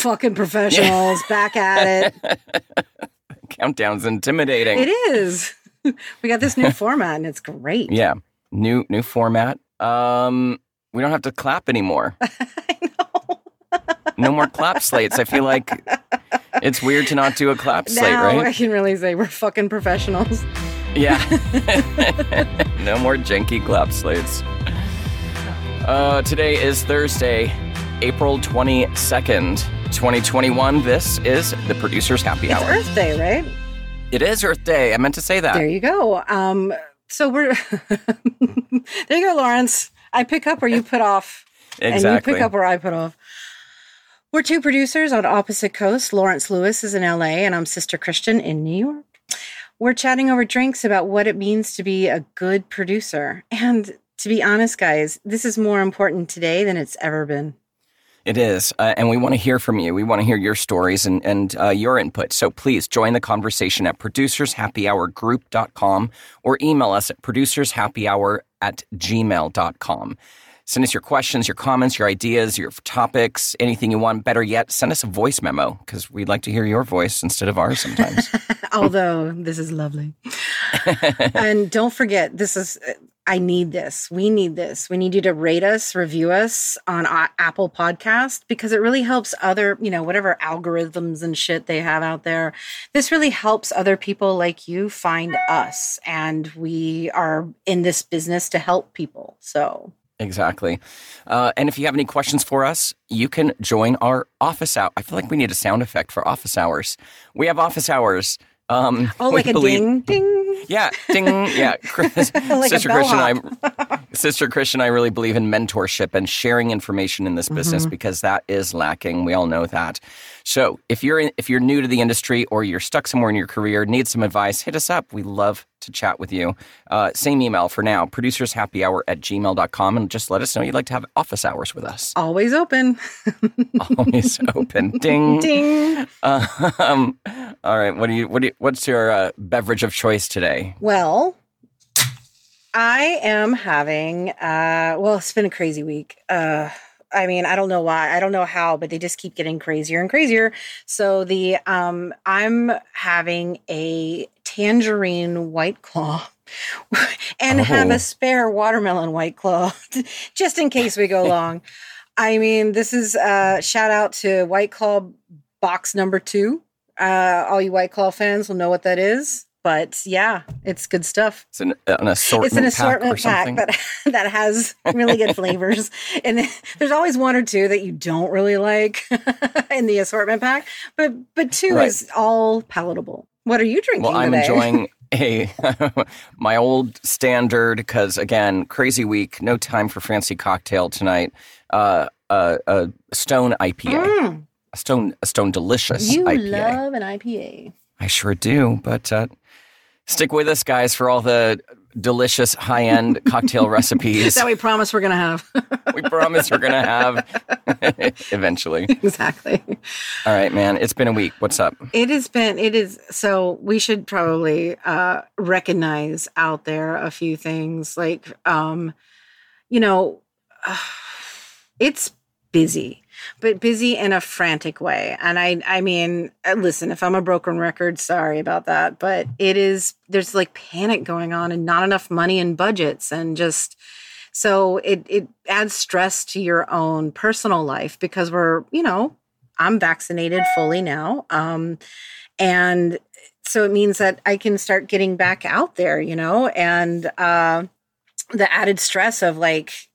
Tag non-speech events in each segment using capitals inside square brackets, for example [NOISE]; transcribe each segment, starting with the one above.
fucking professionals back at it. [LAUGHS] Countdown's intimidating. It is. [LAUGHS] we got this new [LAUGHS] format and it's great. Yeah. New new format. Um we don't have to clap anymore. I know. No more clap slates. I feel like it's weird to not do a clap slate, now I can really say we're fucking professionals. Yeah. no more janky clap slates. Uh, today is Thursday, April 22nd, 2021. This is the producer's happy It's hour. Earth Day, right? It is Earth Day. I meant to say that. There you go. Um, so we're [LAUGHS] there you go, Lawrence. I pick up where you put off, [LAUGHS] and you pick up where I put off. We're two producers on opposite coasts. Lawrence Lewis is in LA, and I'm Sister Christian in New York. We're chatting over drinks about what it means to be a good producer. And to be honest, guys, this is more important today than it's ever been. It is. Uh, and we want to hear from you. We want to hear your stories and, and uh, your input. So please join the conversation at producershappyhourgroup.com or email us at producershappyhour at gmail.com. Send us your questions, your comments, your ideas, your topics, anything you want. Better yet, send us a voice memo because we'd like to hear your voice instead of ours sometimes. [LAUGHS] Although this is lovely. [LAUGHS] and don't forget, this is, I need this. We need this. We need you to rate us, review us on Apple Podcast because it really helps other, you know, whatever algorithms and shit they have out there. This really helps other people like you find us. And we are in this business to help people. So Exactly. Uh, and if you have any questions for us, you can join our office hour. I feel like we need a sound effect for office hours. We have office hours. Um, Oh, like a believe- ding, ding. Yeah, ding. Yeah, [LAUGHS] Chris, Like Sister Christian. I, [LAUGHS] Sister Christian, I really believe in mentorship and sharing information in this business Mm-hmm. because that is lacking. We all know that. So if you're in, if you're new to the industry or you're stuck somewhere in your career, need some advice, hit us up. We love to chat with you. Uh, same email for now, producershappyhour at gmail.com, and just let us know you'd like to have office hours with us. Always open. [LAUGHS] Always open. Ding. Ding. Um, all right. What do you? What do you, What's your uh, beverage of choice today? Well, I am having uh well, it's been a crazy week. Uh I mean, I don't know why. I don't know how, but they just keep getting crazier and crazier. So the um I'm having a tangerine white claw [LAUGHS] and have Oh. a spare watermelon white claw [LAUGHS] just in case we go [LAUGHS] long. I mean, this is uh shout out to White Claw box number 2. Uh all you White Claw fans will know what that is. But yeah, it's good stuff It's an, an assortment. it's an pack assortment or pack, that [LAUGHS] that has really good flavors, [LAUGHS] and there's always one or two that you don't really like [LAUGHS] in the assortment pack, but but two Right. is all palatable. What are you drinking Well, I'm today? enjoying a my old standard because again, crazy week, no time for fancy cocktail tonight. Uh, uh, a Stone IPA, Mm, a Stone a Stone Delicious you IPA. love an IPA. I sure do, but uh, stick with us, guys, for all the delicious high end [LAUGHS] cocktail recipes. That we promise we're gonna have [LAUGHS] we promise we're gonna have [LAUGHS] eventually. exactly. All right, man. It's been a week. What's up? It has been, it is, so we should probably uh, recognize out there a few things. Like, um, you know, [SIGHS] it's busy, but busy in a frantic way. And I, I mean, uh, listen, if I'm a broken record, sorry about that, but it is, there's like panic going on and not enough money in budgets and just, so it, it adds stress to your own personal life because we're, you know, I'm vaccinated fully now. Um, and so it means that I can start getting back out there, you know, and uh, the added stress of like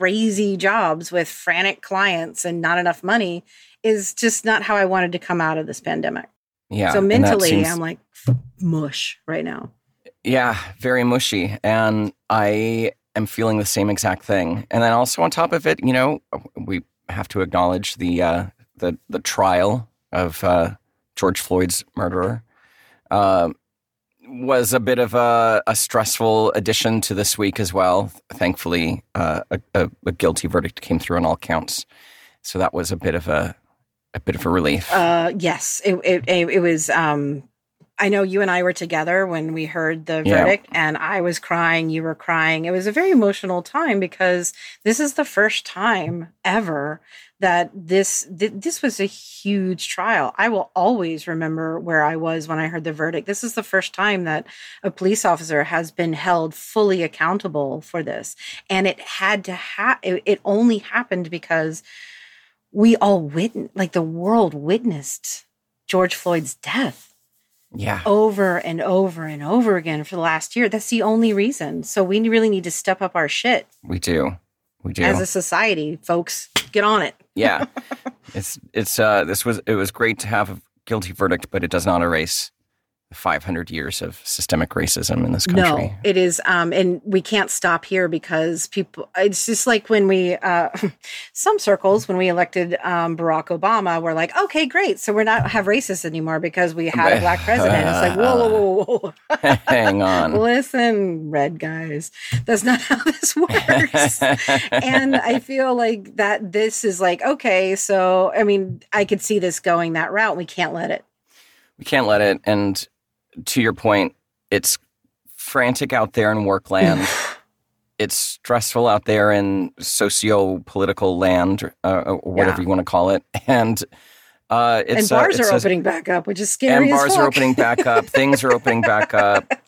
crazy jobs with frantic clients and not enough money is just not how I wanted to come out of this pandemic. Yeah. so mentally, seems- I'm like mush right now. Yeah, very mushy. And I am feeling the same exact thing. And then also on top of it, you know, we have to acknowledge the uh, the the trial of uh, George Floyd's murderer. Uh, was a bit of a, a stressful addition to this week as well. Thankfully, uh, a, a, a guilty verdict came through on all counts, so that was a bit of a a bit of a relief. Uh, yes, it, it, it, was. Um, I know you and I were together when we heard the Yeah. verdict, and I was crying. You were crying. It was a very emotional time because this is the first time ever that this th- this was a huge trial. I will always remember where I was when I heard the verdict. This is the first time that a police officer has been held fully accountable for this, and it had to ha- it, it only happened because we all witnessed, like the world witnessed George Floyd's death Yeah. over and over and over again for the last year. That's the only reason. So we really need to step up our shit We do. We do. as a society, folks. Get on it. Yeah. It's it's uh this was it was great to have a guilty verdict, but it does not erase 500 years of systemic racism in this country. No, it is, um, and we can't stop here because people. It's just like when we, uh, [LAUGHS] some circles, when we elected um, Barack Obama, we're like, okay, great, so we're not have racists anymore because we had a [LAUGHS] black president. It's like, whoa, whoa, whoa, whoa. [LAUGHS] Hang on. Listen, red guys, that's not how this works. and I feel like that this is like, okay, so I mean, I could see this going that route. We can't let it. we can't let it. And to your point, it's frantic out there in work land. [SIGHS] it's stressful out there in socio-political land, uh, or whatever Yeah. you want to call it. And uh, and uh, bars it's are a- opening back up, which is scary. and bars are opening back up. [LAUGHS] Things are opening back up. [LAUGHS]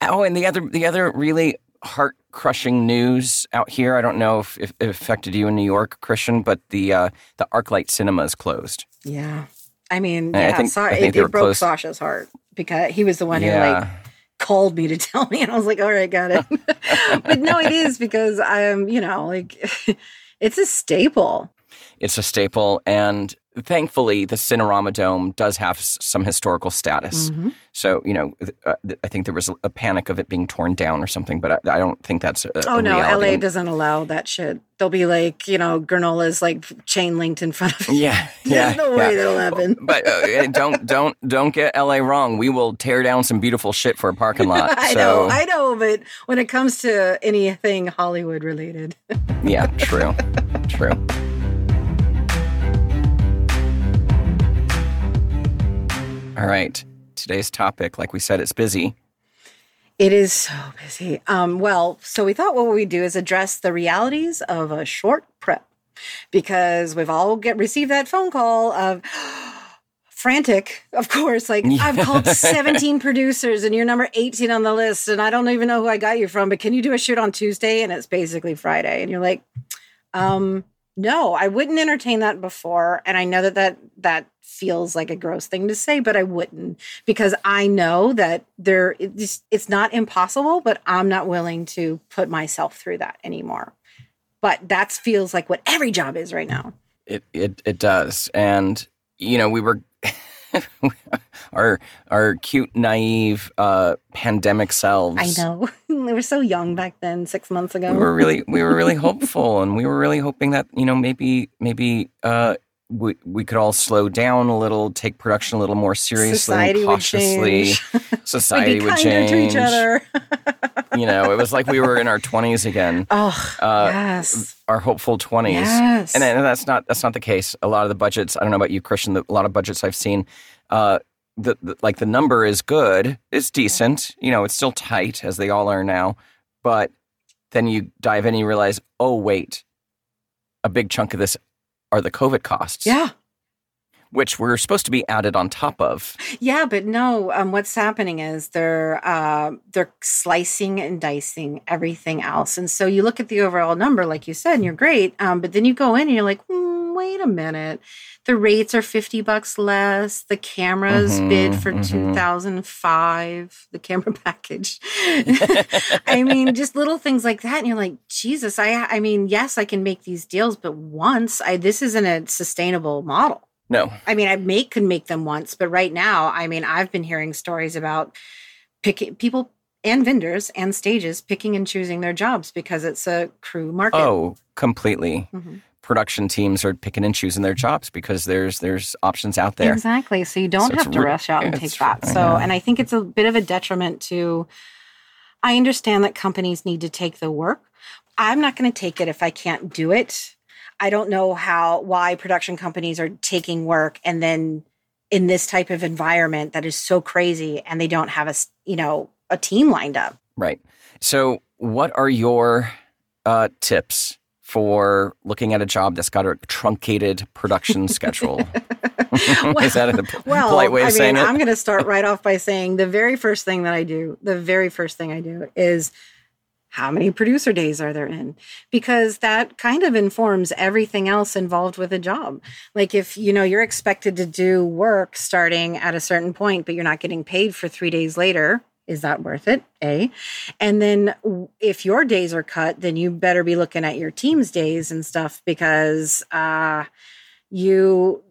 Oh, and the other the other really heart crushing news out here. I don't know if, if it affected you in New York, Christian, but the uh, the ArcLight Cinema is closed. Yeah. I mean, I yeah, think- sorry, I think it, it broke close. Sasha's heart because he was the one who like called me to [LAUGHS] tell me, and I was like, "All right, got it." [LAUGHS] but no, it is because I'm, you know, like [LAUGHS] it's a staple. it's a staple, and thankfully, the Cinerama Dome does have some historical status. Mhm. So you know, uh, I think there was a, panic of it being torn down or something, but I, I don't think that's. A, Oh a no, reality. LA doesn't allow that shit. They'll be like, you know, granolas like chain linked in front of [LAUGHS] you. [LAUGHS] Yeah, yeah, no yeah. way that'll happen. But uh, don't [LAUGHS] don't don't get LA wrong. We will tear down some beautiful shit for a parking lot. I so know, I know, but when it comes to anything Hollywood related, yeah, true, true. All right, today's topic, like we said, it's busy. It is so busy. Um, well, so we thought what we do is address the realities of a short prep because we've all get received that phone call of [GASPS] frantic, of course. Like [LAUGHS] I've called 17 [LAUGHS] producers and you're number 18 on the list, and I don't even know who I got you from, but can you do a shoot on Tuesday? And it's basically Friday. And you're like, um, no, I wouldn't entertain that before. And I know that that that feels like a gross thing to say, but I wouldn't because I know that there it's, it's not impossible, but I'm not willing to put myself through that anymore. But that feels like what every job is right now. It it it does, and you know we were [LAUGHS] our our cute naive uh, pandemic selves. I know [LAUGHS] we were so young back then, six months ago. we were really we were really [LAUGHS] hopeful and we were really hoping that you know maybe maybe uh we, we could all slow down a little take production a little more seriously Society and would change. society would change to each other. You know it was like we were in our 20s again. [LAUGHS] Oh uh yes, our hopeful 20s yes. and, and that's not that's not the case. A lot of the budgets i don't know about you christian the, a lot of budgets i've seen uh the, the like the number is good it's decent you know it's still tight as they all are now. But then you dive in and you realize oh wait a big chunk of this are the covid costs. Yeah, which were supposed to be added on top of yeah, but no. Um, what's happening is they're uh, they're slicing and dicing everything else, and so you look at the overall number, like you said, and you're great. Um, but then you go in and you're like, hmm, wait a minute, the rates are fifty bucks less. The cameras Mhm, bid for mhm. two thousand five. The camera [LAUGHS] package. [LAUGHS] I mean, just little things like that, and you're like, Jesus. I I mean, yes, I can make these deals, but once I this isn't a sustainable model. No I mean, I make could make them once, but right now, I mean, I've been hearing stories about picking people and vendors and stages picking and choosing their jobs because it's a crew market. oh completely Mhm. production teams are picking and choosing their jobs because there's there's options out there Exactly. So you don't So have to rush out and take that. So, know. and I think it's a bit of a detriment to. I understand that companies need to take the work. I'm not going to take it if I can't do it. I don't know how why production companies are taking work and then in this type of environment that is so crazy and they don't have a you know a team lined up. Right. So, what are your uh, tips for looking at a job that's got a truncated production [LAUGHS] schedule. [LAUGHS] Is that a [LAUGHS] well, polite way of I saying mean, it? I'm going to start right off by saying the very first thing that I do, the very first thing I do is how many producer days are there in? Because that kind of informs everything else involved with a job. Like if, you know, you're expected to do work starting at a certain point, but you're not getting paid for three days later, is that worth it? A. And then if your days are cut, then you better be looking at your team's days and stuff because uh, you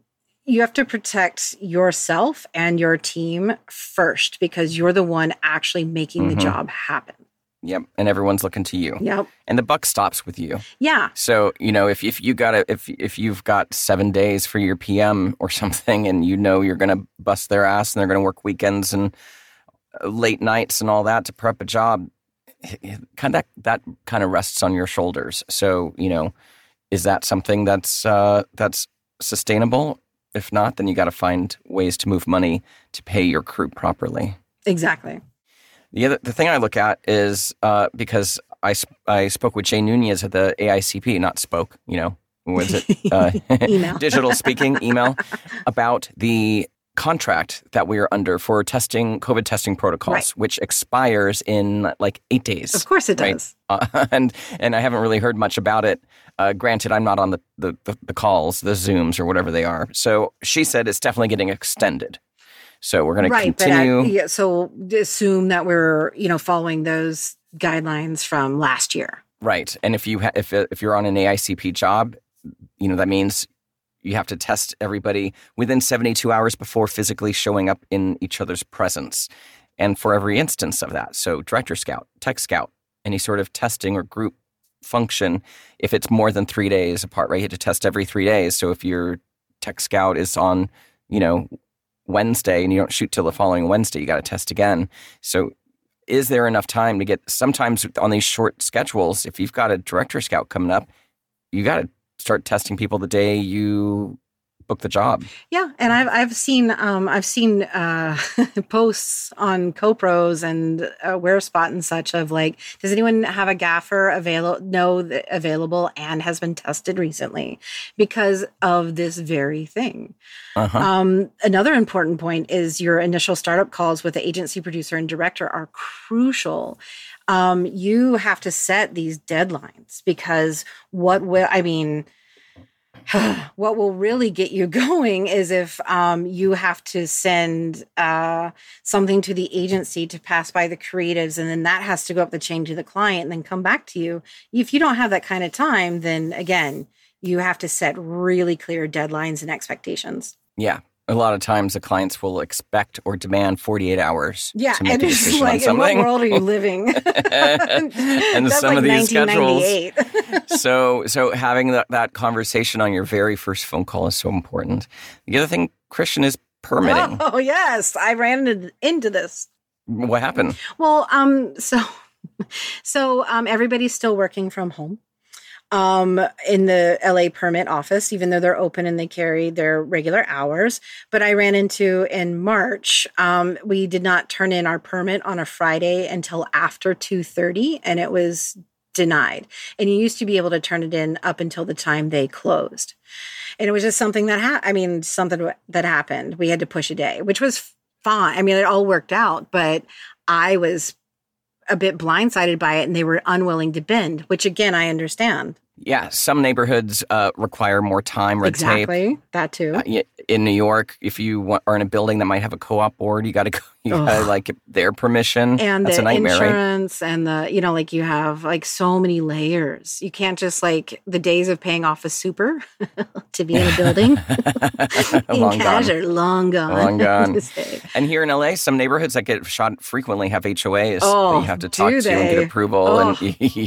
you have to protect yourself and your team first because you're the one actually making the Mhm. job happen. Yep. And everyone's looking to you. Yep. And the buck stops with you. Yeah. So, you know, if, if you got a, if if you've got seven days for your PM or [LAUGHS] something and you know you're gonna bust their ass and they're gonna work weekends and uh, late nights and all that to prep a job, kind of that kind of rests on your shoulders. So, you know, is that something that's uh, that's sustainable? If not, then you got to find ways to move money to pay your crew properly. Exactly. The other the thing I look at is uh, because I I spoke with Jay Nunez at the AICP, not spoke, you know, was it [LAUGHS] uh, Email. [LAUGHS] digital speaking email about the contract that we are under for testing COVID testing protocols, Right. which expires in like eight days. Of course it Right. does. Uh, [LAUGHS] and and I haven't really heard much about it. Uh, granted, I'm not on the, the, the calls, the Zooms, or whatever they are. So she said it's definitely getting extended. So we're going to Right. continue. But uh, yeah, so assume that we're, you know, following those guidelines from last year. Right. And if you ha- if if you're on an AICP job, you know that means you have to test everybody within 72 hours before physically showing up in each other's presence. And for every instance of that, so director scout, tech scout, any sort of testing or group function, if it's more than three days apart, right? You have to test every three days. So if your tech scout is on, you know, Wednesday and you don't shoot till the following Wednesday, you got to test again. So is there enough time to get sometimes on these short schedules if you've got a director scout coming up you got to start testing people the day you book the job Yeah, and I've I've seen um I've seen uh [LAUGHS] posts on CoPros and uh, WearSpot and such of like, does anyone have a gaffer available? No, available and has been tested recently because of this very thing. uh-huh. Um, another important point is your initial startup calls with the agency producer and director are crucial. Um, you have to set these deadlines because what will I mean? [SIGHS] what will really get you [LAUGHS] going is if um, you have to send uh, something to the agency to pass by the creatives, and then that has to go up the chain to the client and then come back to you. If you don't have that kind of time, then again, you have to set really clear deadlines and expectations. yeah a lot of times the clients will expect or demand 48 hours Yeah, to make and a it's decision like, on in what world are you living? [LAUGHS] and That's some like of these schedules 1998. [LAUGHS] so so having that, that conversation on your very first phone call is so important the other thing christian is permitting [LAUGHS] Oh yes, I ran into, into this. what happened Well, um, so so um, everybody's still working from home. Um, in the LA permit office, even though they're open and they carry their regular hours. But I ran into in March, um, we did not turn in our permit on a Friday until after two thirty, and it was denied. And you used to be able to turn it in up until the time they closed. And it was just something that ha- I mean, something that happened. We had to push a day, which was fine. I mean, it all worked out, but I was a bit blindsided by it and they were unwilling to bend, which again, I understand. Yeah some neighborhoods uh, require more time red tape exactly. That too. Uh, in New York, if you want, are in a building that might have a co-op board, you got to go. [LAUGHS] You got to like get their permission. and That's the a nightmare, right? insurance and the, you know, like you have like so many layers. You can't just like the days of paying off a super [LAUGHS] to be in a building [LAUGHS] in Long cash gone. are long gone. Long gone. And here in LA, some neighborhoods that get shot frequently have HOAs that Oh, you have to talk to and get approval. Oh, and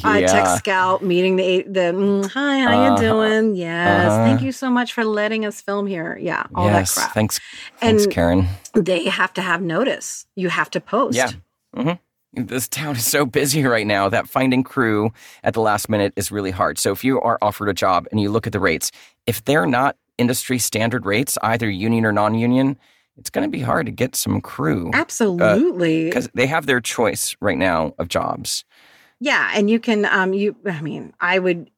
I yeah, tech scout meeting the the mm, hi, how Uh-huh. you doing? Yes, Uh-huh. thank you so much for letting us film here. Yeah, all yes, that crap. thanks, thanks, And- Karen. they have to have notice. You have to post. Yeah. hmm This town is so busy right now that finding crew at the last minute is really hard. So if you are offered a job and you look at the rates, if they're not industry standard rates, either union or non-union, it's going to be hard to get some crew Absolutely. because they have their choice right now of jobs. yeah, and you can um you I mean, I would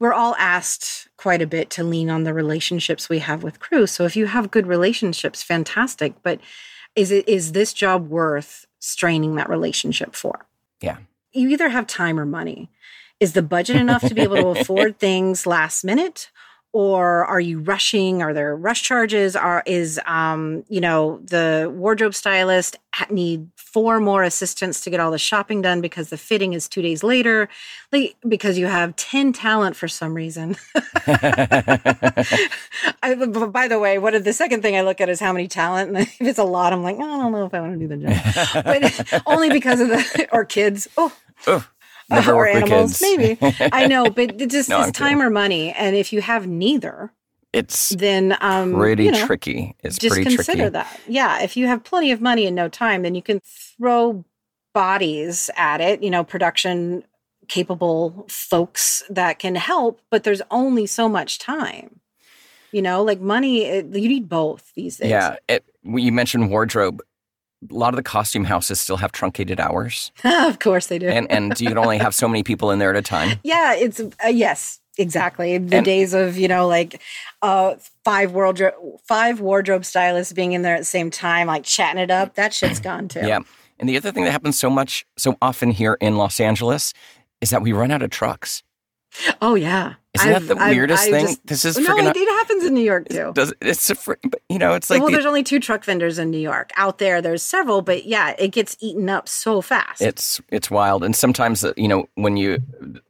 we're all asked quite a bit to lean on the relationships we have with crew. So if you have good relationships, fantastic. But is it is this job worth straining that relationship for? Yeah. You either have time or money. Is the budget enough to be able to [LAUGHS] afford things last minute? Or are you rushing? Are there rush charges? Are is um you know the wardrobe stylist need four more assistants to get all the shopping done because the fitting is two days later? Like because you have 10 talent for some reason. [LAUGHS] I, by the way what the second thing i look at is how many talent and [LAUGHS] if it's a lot i'm like i don't know if i want to do the job. [LAUGHS] But only because of the or kids. Oh [LAUGHS] Never or animals, maybe. I know, but [LAUGHS] it just No, it's time or money, and if you have neither, It's then um, pretty you know, tricky. It's just pretty consider tricky. that. Yeah, if you have plenty of money and no time, then you can throw bodies at it. You know, production capable folks that can help, but there's only so much time. You know, like money, it, you need both these days. Yeah. It, you mentioned wardrobe. A lot of the costume houses still have truncated hours, [LAUGHS] of course they do. and and [LAUGHS] you can only have so many people in there at a time. Yeah, it's uh, yes, exactly. The And- days of you know like uh five wardrobe five wardrobe stylists being in there at the same time, like chatting it up. That shit's gone too. Yeah. And the other thing that happens so much, so often here in Los Angeles, is that we run out of trucks. Oh yeah. Isn't that the weirdest I thing? just- this is no, it, it happens in New York too. does it's a fr- you know it's like well, the- there's only two truck vendors in New York. Out there, there's several, but yeah, it gets eaten up so fast. it's it's wild and sometimes uh, you know when you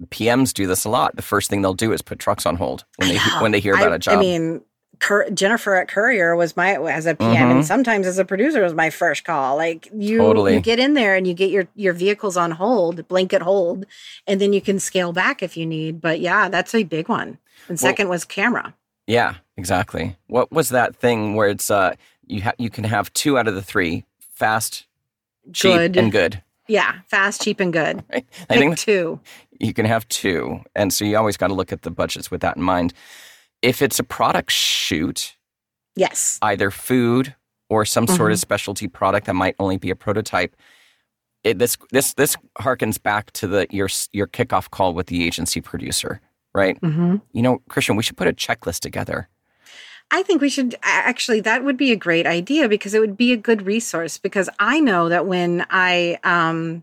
PMs do this a lot the first thing they'll do is put trucks on hold when they when they hear about I, a job I mean, Cur- Jennifer at Courier was my as a PM, and Mhm. sometimes as a producer was my first call. Like you, Totally. you get in there and you get your your vehicles on hold, blanket hold, and then you can scale back if you need. But yeah, that's a big one. And second was camera. yeah exactly what was that thing where it's uh you ha- you can have two out of the three fast cheap Good. and good Yeah, fast, cheap, and good. right I Pick think two. you can have two and so you always got to look at the budgets with that in mind if it's a product shoot Yes. either food or some sort Mm-hmm. of specialty product that might only be a prototype. It, this this this harkens back to the your your kickoff call with the agency producer, right? hmm You know, Christian, we should put a checklist together. I think we should actually, that would be a great idea because it would be a good resource. Because I know that when I, um,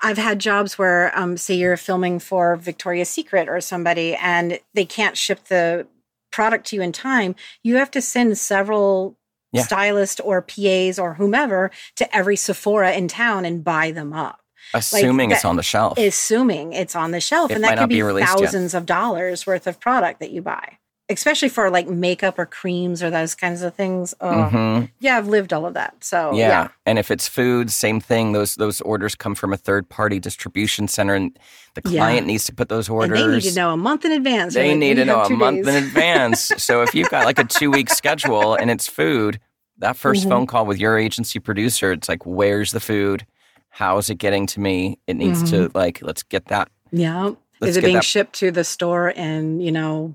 I've had jobs where, um, say, you're filming for Victoria's Secret or somebody and they can't ship the product to you in time, you have to send several Yeah. stylists or PAs or whomever to every Sephora in town and buy them up Assuming it's that- on the shelf. assuming it's on the shelf It and that could be be released yet. thousands of dollars worth of product that you buy especially for like makeup or creams or those kinds of things oh Mhm. yeah i've lived all of that so yeah. yeah, and if it's food, same thing. Those those orders come from a third party distribution center, and the Yeah. client needs to put those and orders. they need to know a month in advance They like, need to know a two month in advance. [LAUGHS] so if you've got like a two week schedule and it's food, that 1st Mhm. phone call with your agency producer, it's like, where's the food? How's it getting to me? It needs to like, let's get that. yeah Let's is it being that- shipped to the store in you know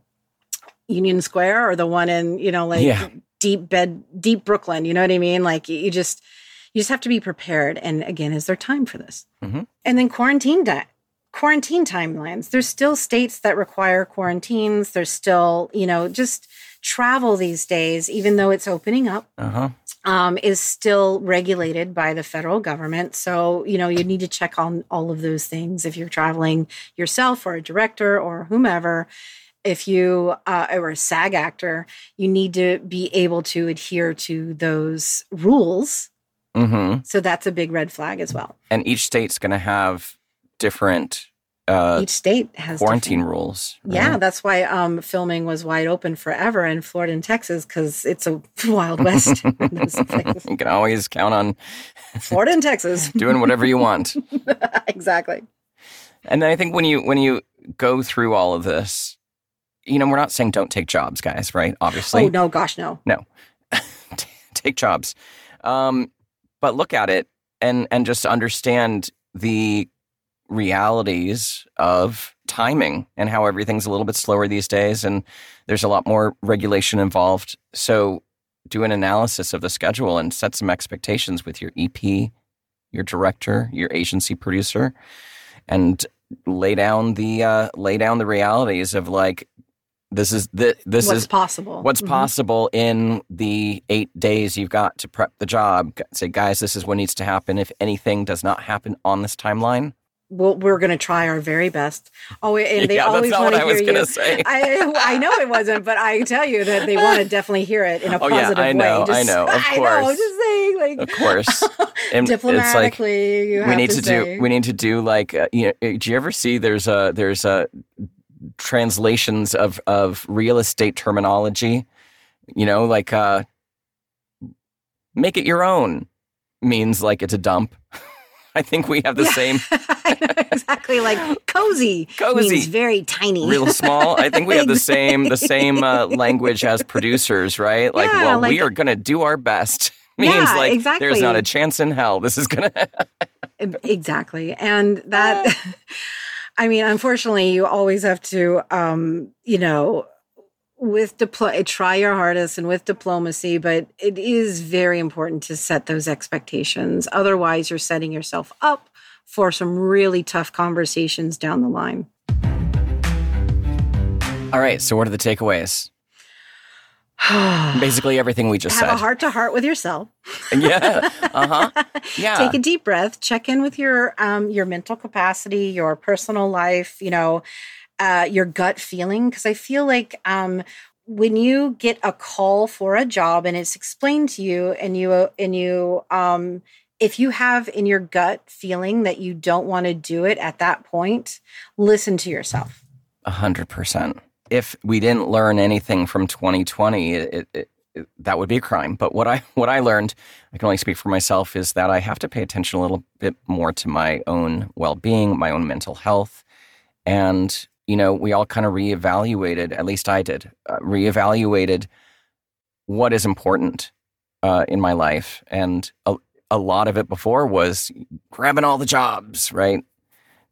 union square or the one in you know like Yeah. deep bed deep brooklyn you know what i mean like you just you just have to be prepared and again is there time for this Mhm. and then quarantine di- quarantine timelines there's still states that require quarantines there's still you know just travel these days even though it's opening up Uh huh. um, is still regulated by the federal government. So, you know, you need to check on all of those things if you're traveling yourself or a director or whomever. If you uh, or a SAG actor, you need to be able to adhere to those rules. hmm So that's a big red flag as well. And each state's going to have different uh, Each state has quarantine rules. right? Yeah, that's why um, filming was wide open forever in Florida and Texas because it's a [LAUGHS] wild west. in those [LAUGHS] places. You can always count on [LAUGHS] Florida and Texas, doing whatever you want. exactly. And then I think when you when you go through all of this, you know, we're not saying don't take jobs, guys, right? Obviously, Oh no, gosh, no. No. [LAUGHS] take jobs, um, but look at it and and just understand the realities of timing and how everything's a little bit slower these days, and there's a lot more regulation involved. So do an analysis of the schedule and set some expectations with your EP, your director, your agency producer, and lay down the uh, lay down the realities of like this is the this what's is possible. what's Mhm. possible in the eight days you've got to prep the job. Say, guys, this is what needs to happen. If anything does not happen on this timeline, Well, we're going to try our very best. Oh, and they yeah, always want to hear you. say. I I know it wasn't, but I tell you that they [LAUGHS] want to definitely hear it in a Oh, yeah, positive I know, way. I know, of I know, course. just saying, like of course, [LAUGHS] And it's like diplomatically, you we need to, to, do we need to do like uh, you know do you ever see there's a there's a translations of of real estate terminology you know like uh make it your own means like it's a dump [LAUGHS] i think we have the Yeah. same [LAUGHS] exactly like cozy. Cozy. means very tiny. real small i think we have the same the same uh, language as producers right like Yeah, well we are gonna do our best [LAUGHS] means Yeah, like exactly. there's not a chance in hell this is gonna exactly and that i mean unfortunately you always have to um you know with diplo- try your hardest and with diplomacy but it is very important to set those expectations. Otherwise you're setting yourself up for some really tough conversations down the line. All right so what are the takeaways [SIGHS] basically everything we just have said a heart to heart with yourself [LAUGHS] yeah. Uh huh. [LAUGHS] Yeah. take a deep breath check in with your um your mental capacity your personal life you know uh your gut feeling because i feel like um when you get a call for a job and it's explained to you and you uh, and you um if you have in your gut feeling that you don't want to do it at that point listen to yourself A hundred percent. If we didn't learn anything from 2020, it, it, it, that would be a crime. But what I [LAUGHS] what I learned, I can only speak for myself, is that I have to pay attention a little bit more to my own well being, my own mental health, and you know, we all kind of reevaluated. At least I did. Uh, reevaluated what is important uh, in my life, and a, a lot of it before was grabbing all the jobs, right?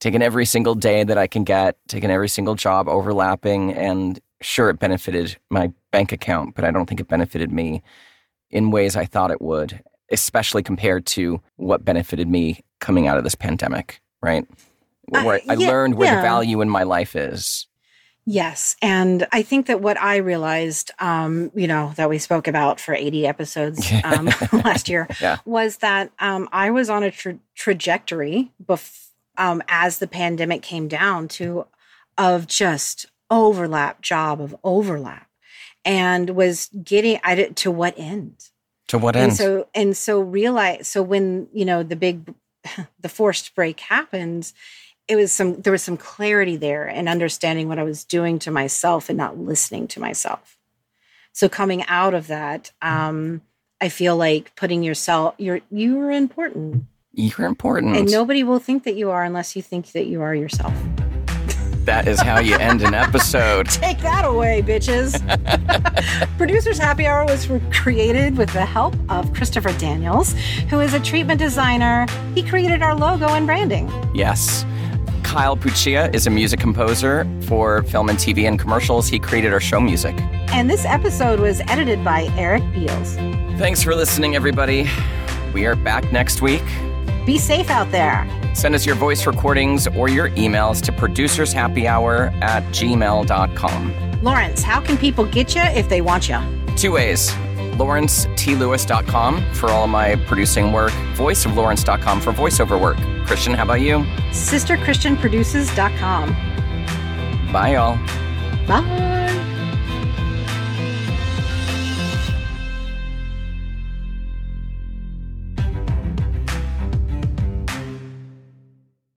Taking every single day that I can get, taking every single job overlapping. And sure, it benefited my bank account, but I don't think it benefited me in ways I thought it would, especially compared to what benefited me coming out of this pandemic, right? Where Uh, I yeah, learned where yeah. the value in my life is. Yes. And I think that what I realized, um, you know, that we spoke about for 80 episodes [LAUGHS] um, [LAUGHS] last year Yeah. was that um, I was on a tra- trajectory bef- um, as the pandemic came down to of just overlap job of overlap and was getting I did to what end? To what end? and so and so realize so when you know the big the forced break happened it was some there was some clarity there and understanding what i was doing to myself and not listening to myself. So coming out of that um i feel like putting yourself you're you are important You're important. and nobody will think that you are unless you think that you are yourself that is how you end an episode. [LAUGHS] Take that away, bitches. [LAUGHS] Producers Happy Hour was created with the help of Christopher Daniels, who is a treatment designer. He created our logo and branding. Yes. Kyle Puccia is a music composer for film and TV and commercials. He created our show music. And this episode was edited by Eric Beals. Thanks for listening, everybody. We are back next week. Be safe out there. Send us your voice recordings or your emails to producershappyhour at gmail.com. Lawrence, how can people get you if they want you? Two ways. LawrenceTLewis.com for all my producing work, voiceoflawrence.com for voiceover work. Christian, how about you? SisterChristianProduces.com. Bye, y'all. Bye.